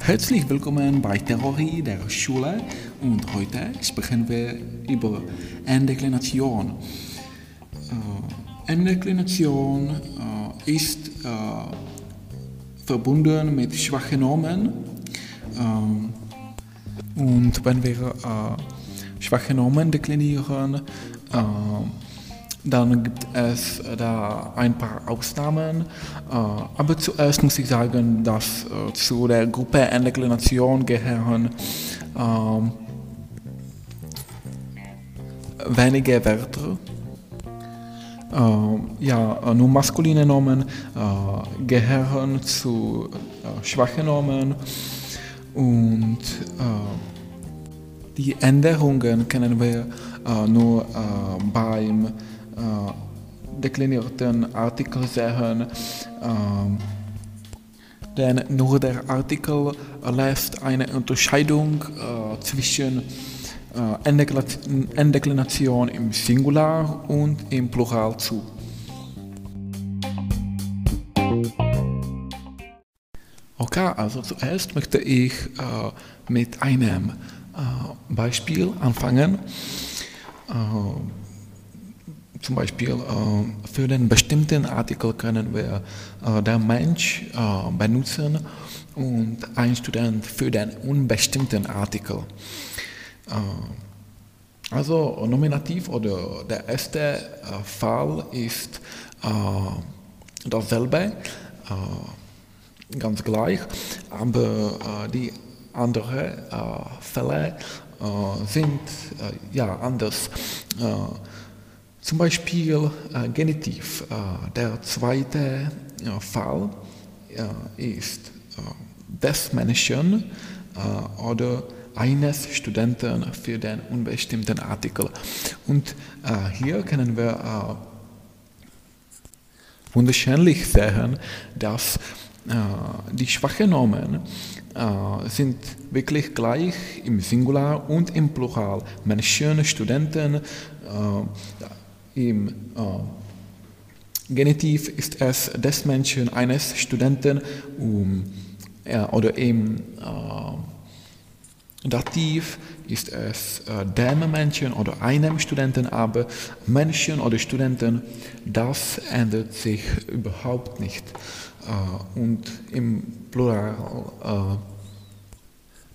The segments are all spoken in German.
Herzlich willkommen bei Theorie der Schule und heute sprechen wir über Endeklination. Äh, Endeklination äh, ist äh, verbunden mit schwachen Nomen äh, und wenn wir äh, schwache Nomen deklinieren, äh, dann gibt es da ein paar Ausnahmen. Äh, aber zuerst muss ich sagen, dass äh, zu der Gruppe Endeklination gehören ähm, wenige Wörter. Äh, ja, nur maskuline Nomen äh, gehören zu äh, schwachen Nomen und äh, die Änderungen können wir nur beim deklinierten Artikel sehen, denn nur der Artikel lässt eine Unterscheidung äh, zwischen äh, Endeklination im Singular und im Plural zu. Okay, also zuerst möchte ich äh, mit einem äh, Beispiel anfangen. Äh, zum Beispiel äh, für den bestimmten Artikel können wir äh, der Mensch äh, benutzen und ein Student für den unbestimmten Artikel. Äh, also Nominativ oder der erste äh, Fall ist äh, dasselbe, ganz gleich, aber die anderen Fälle sind ja anders. Zum Beispiel äh, Genitiv. Äh, der zweite äh, Fall ist des Menschen oder eines Studenten für den unbestimmten Artikel. Und hier können wir wunderschönlich sehen, dass die schwachen Nomen sind wirklich gleich im Singular und im Plural. Menschen, Studenten, im äh, Genitiv ist es des Menschen, eines Studenten um, äh, oder im äh, Dativ ist es äh, dem Menschen oder einem Studenten, aber Menschen oder Studenten, das ändert sich überhaupt nicht. Äh, und im Plural äh,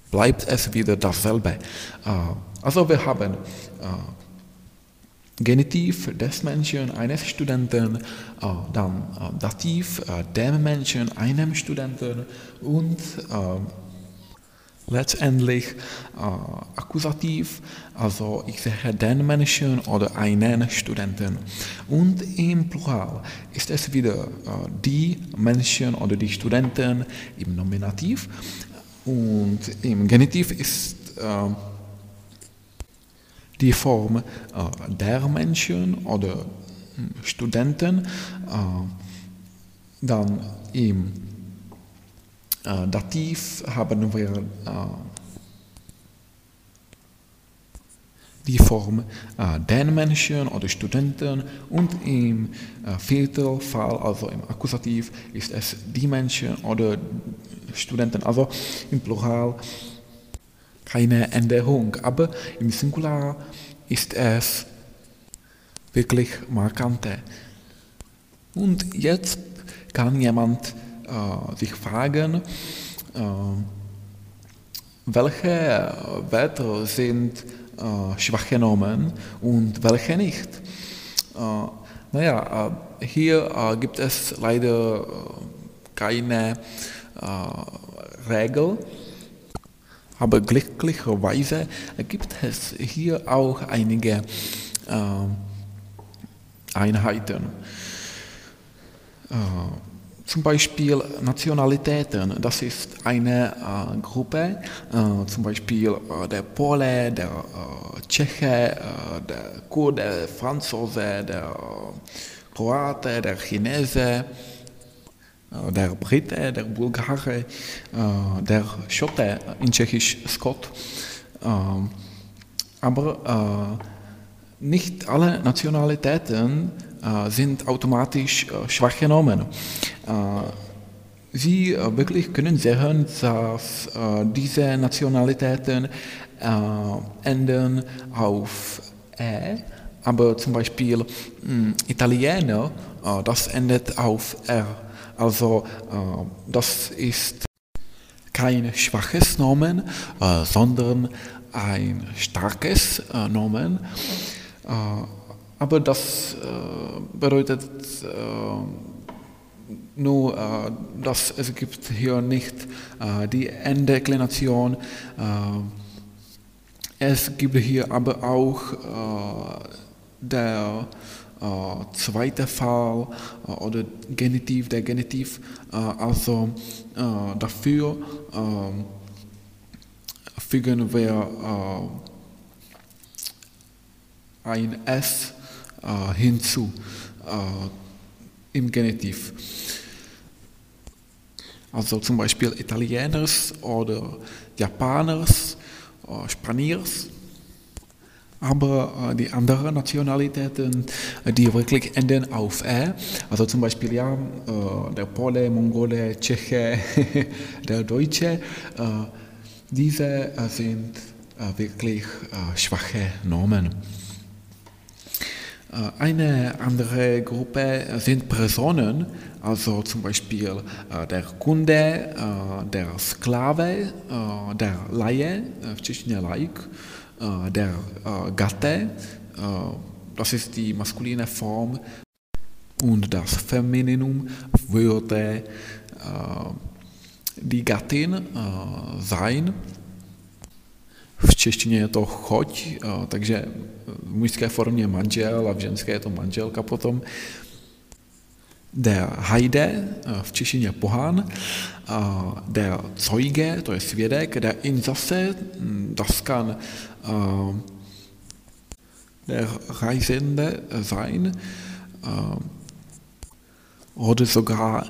bleibt es wieder dasselbe. Also wir haben Genitiv des Menschen, eines Studenten, äh, dann äh, Dativ äh, dem Menschen, einem Studenten und letztendlich Akkusativ, also ich sehe den Menschen oder einen Studenten. Und im Plural ist es wieder die Menschen oder die Studenten im Nominativ und im Genitiv ist die Form äh, der Menschen oder hm, Studenten, äh, dann im äh, Dativ haben wir die Form den Menschen oder Studenten und im äh, vierten Fall, also im Akkusativ, ist es die Menschen oder Studenten, also im Plural keine Änderung. Aber im Singular ist es wirklich markante. Und jetzt kann jemand äh, sich fragen, äh, welche Wörter sind äh, schwache Nomen und welche nicht. Äh, naja, äh, hier äh, gibt es leider äh, keine Regel. Aber glücklicherweise gibt es hier auch einige äh, Einheiten. Äh, zum Beispiel Nationalitäten, das ist eine äh, Gruppe, äh, zum Beispiel äh, der Pole, der äh, Tscheche, der Kurde, der Franzose, der Kroate, der Chinese, der Brite, der Bulgare, äh, der Schotte, in Tschechisch Scott. Aber äh, nicht alle Nationalitäten sind automatisch schwache Nomen. Sie wirklich können sehen, dass diese Nationalitäten enden auf E, aber zum Beispiel hm, Italiener, das endet auf R. Also das ist kein schwaches Nomen, sondern ein starkes äh, Nomen. Äh, aber das äh, bedeutet äh, nur, äh, dass es gibt hier nicht äh, die Enddeklination. es gibt hier aber auch der zweite Fall oder Genitiv, der Genitiv, also dafür fügen wir äh, ein S äh, hinzu äh, im Genitiv. Also zum Beispiel Italieners oder Japaners, äh, Spaniers. Aber äh, die anderen Nationalitäten, die wirklich enden auf E, also zum Beispiel ja, äh, der Pole, Mongole, Tscheche, der Deutsche, diese äh, sind äh, wirklich äh, schwache Normen. Eine andere Gruppe sind Personen, also zum Beispiel der Kunde, der Sklave, der Laie, v Češtině Laik, der Gatte, das ist die maskuline Form, und das Femininum würde die Gattin sein. V češtině je to choď, takže v mužské formě manžel a v ženské je to manželka potom. Der Heide, v češtině pohán, der Zeuge, to je svědek, der Insasse, das kann der Reisende sein, oder sogar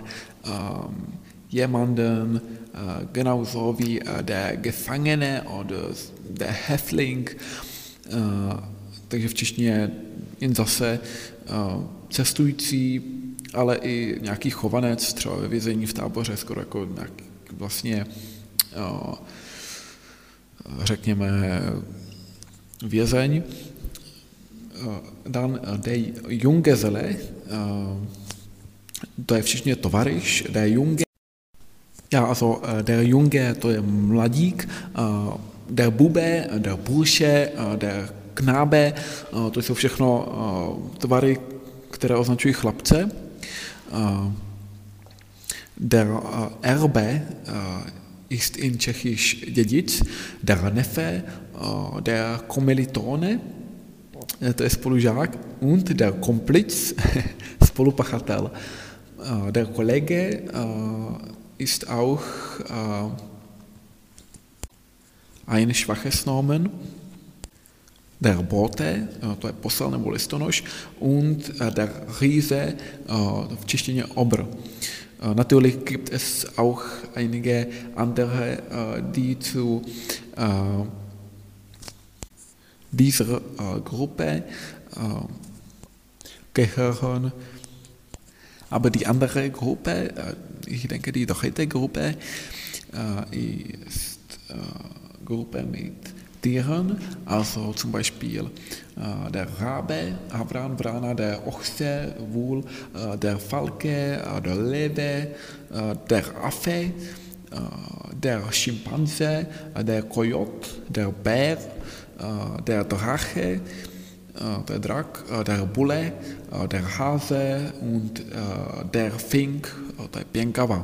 jemanden, genauso wie der Gefangene oder der Häftling, takže v češtině zase cestující, ale i nějaký chovanec, třeba ve vězení v táboře, skoro jako nějaký vlastně řekněme vězeň. Dan der Junggeselle, to je v češtině tovaryš, der Junge Ja, also der Junge, to je mladík, der Bube, der Bursche, der Knabe, äh, to jsou všechno tvary, které označují chlapce. Äh, der äh, Erbe äh, ist in Tschechisch dědic, der Neffe, der Kommilitone, to je spolužák, und der Kompliz, spolupachatel. Der Kollege, ist auch ein schwaches Nomen. Der Bote, to je posel nebo listonoš, und der Riese, v češtině obr. Natürlich gibt es auch einige andere, die zu dieser Gruppe gehören. Aber die andere Gruppe, ich denke, die dritte Gruppe ist Gruppe mit Tieren, also zum Beispiel der Rabe, Avran, Vrana, der Ochse, Wohl, der Falke, der Löwe, der Affe, der Schimpanse, der Kojote, der Bär, der Drache, der Drack, der Bulle, der Hase und der Fink, der Piankava.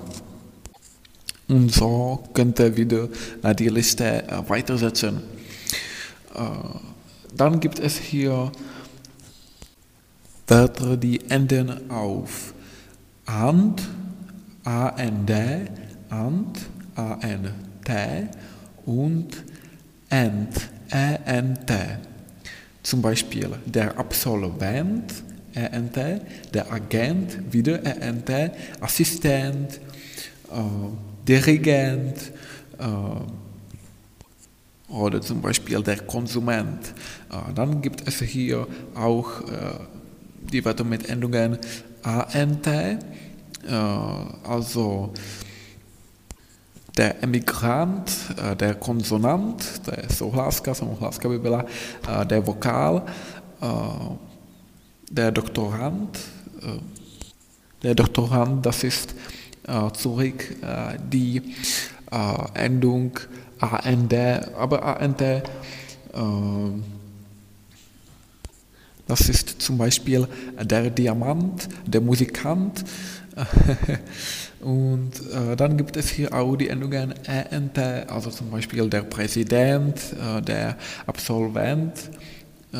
Und so könnt ihr wieder die Liste weitersetzen. Dann gibt es hier Wörter, die enden auf and, A-N-D, and, A-N-T und ent, E-N-T. Zum Beispiel der Absolvent, ENT, der Agent, wieder ENT, Assistent, äh, Dirigent äh, oder zum Beispiel der Konsument. Äh, dann gibt es hier auch äh, die Wörter mit Endungen ANT, äh, also der Emigrant, äh, der Konsonant, to je souhláska, samohláska by byla, der Vokál, äh, der Doktorand, der Doktorand, das ist zurück äh, Endung AND, aber AND, das ist zum Beispiel der Diamant, der Musikant, Und äh, dann gibt es hier auch die Endungen ENT, also zum Beispiel der Präsident, äh, der Absolvent, äh,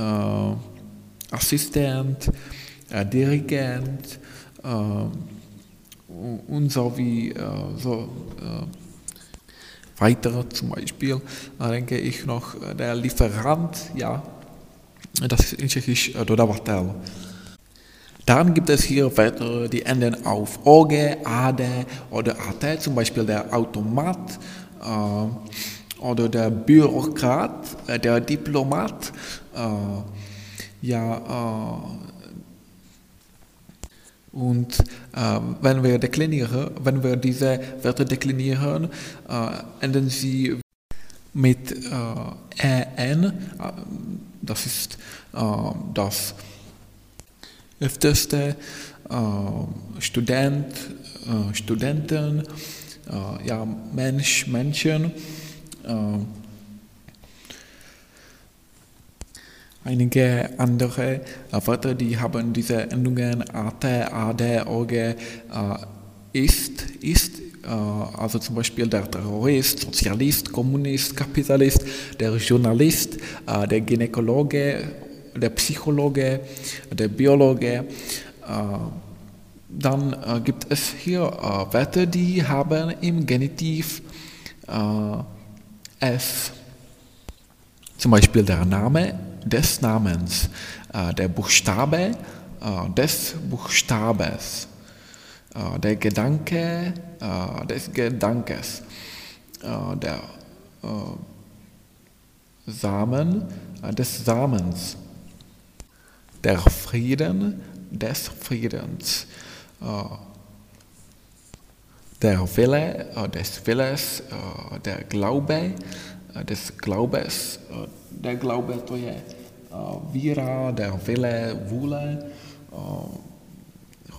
Assistent, äh, Dirigent äh, und so wie äh, so weiter zum Beispiel denke ich noch der Lieferant, ja, das ist in Tschechisch dodavatel. Dann gibt es hier Wörter, die enden auf OG, AD oder AT, zum Beispiel der Automat äh, oder der Bürokrat, äh, der Diplomat. Äh, ja, äh, und äh, wenn wir deklinieren, wenn wir diese Wörter deklinieren, äh, enden sie mit EN, das ist das öfterste äh, Student, äh, Studenten, äh, ja, Mensch, Menschen. Einige andere Wörter, die haben diese Endungen AT, AD, OG, äh, ist, ist, äh, also zum Beispiel der Terrorist, Sozialist, Kommunist, Kapitalist, der Journalist, der Gynäkologe der Psychologe, der Biologe. Äh, dann äh, gibt es hier äh, Wörter, die haben im Genitiv S. Zum Beispiel der Name des Namens, der Buchstabe des Buchstabes, der Gedanke des Gedankes, der Samen des Samens der Frieden des Friedens, äh, der Wille äh, des Willens, äh, der Glaube des Glaubens, der Glaube to je víra, der Wille, Vůle,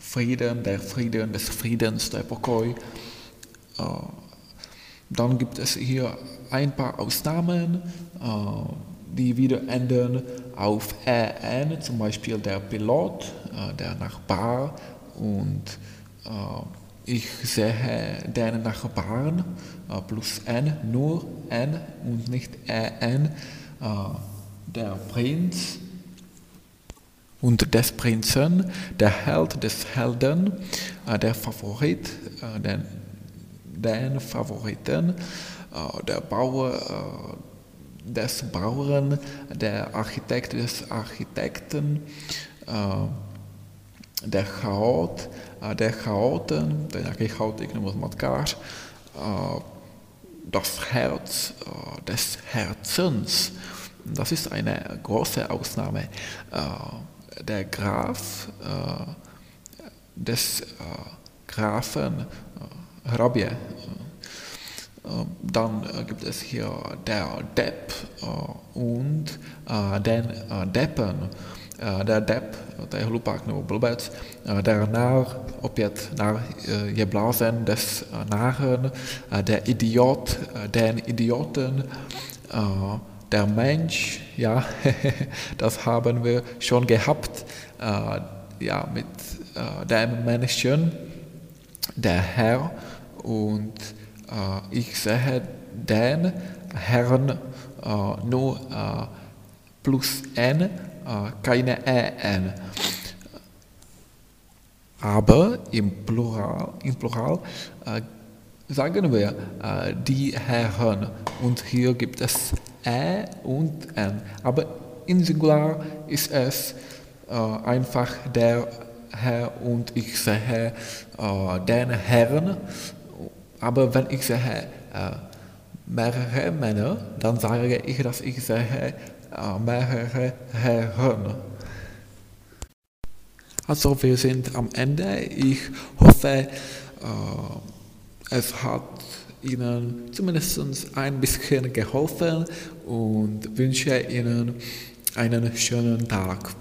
Frieden, der Frieden des Friedens, der Pokoj. Dann gibt es hier ein paar Ausnahmen die wieder enden auf EN, zum Beispiel der Pilot, der Nachbar und ich sehe den Nachbarn plus N, nur N und nicht EN, der Prinz und des Prinzen, der Held des Helden, äh, der Favorit, äh, den, den Favoriten, der Bauer, des Bauern, der Architekt des Architekten, äh, der Chaot, äh, der Chaoten, der chaotik zmatkář, äh, das Herz äh, des Herzens. Das ist eine große Ausnahme. Äh, der Graf äh, des Grafen, Hrabě, dann äh, gibt es hier der Depp äh, und äh, den Deppen. Der Depp, to je hlupák nebo blbec, der Narr, opět Narr je blázen des Narren, der Idiot, den Idioten, der Mensch, ja, das haben wir schon gehabt, ja, mit dem Menschen, der Herr und äh, ich sehe den Herrn äh, nur äh, plus N, keine EN. Aber im Plural, im Plural sagen wir die Herren und hier gibt es E und N. Aber in Singular ist es einfach der Herr und ich sehe den Herrn aber wenn ich sehe äh, mehrere Männer, dann sage ich, dass ich sehe äh, mehrere Herren. Also wir sind am Ende. Ich hoffe, äh, es hat Ihnen zumindest ein bisschen geholfen und wünsche Ihnen einen schönen Tag.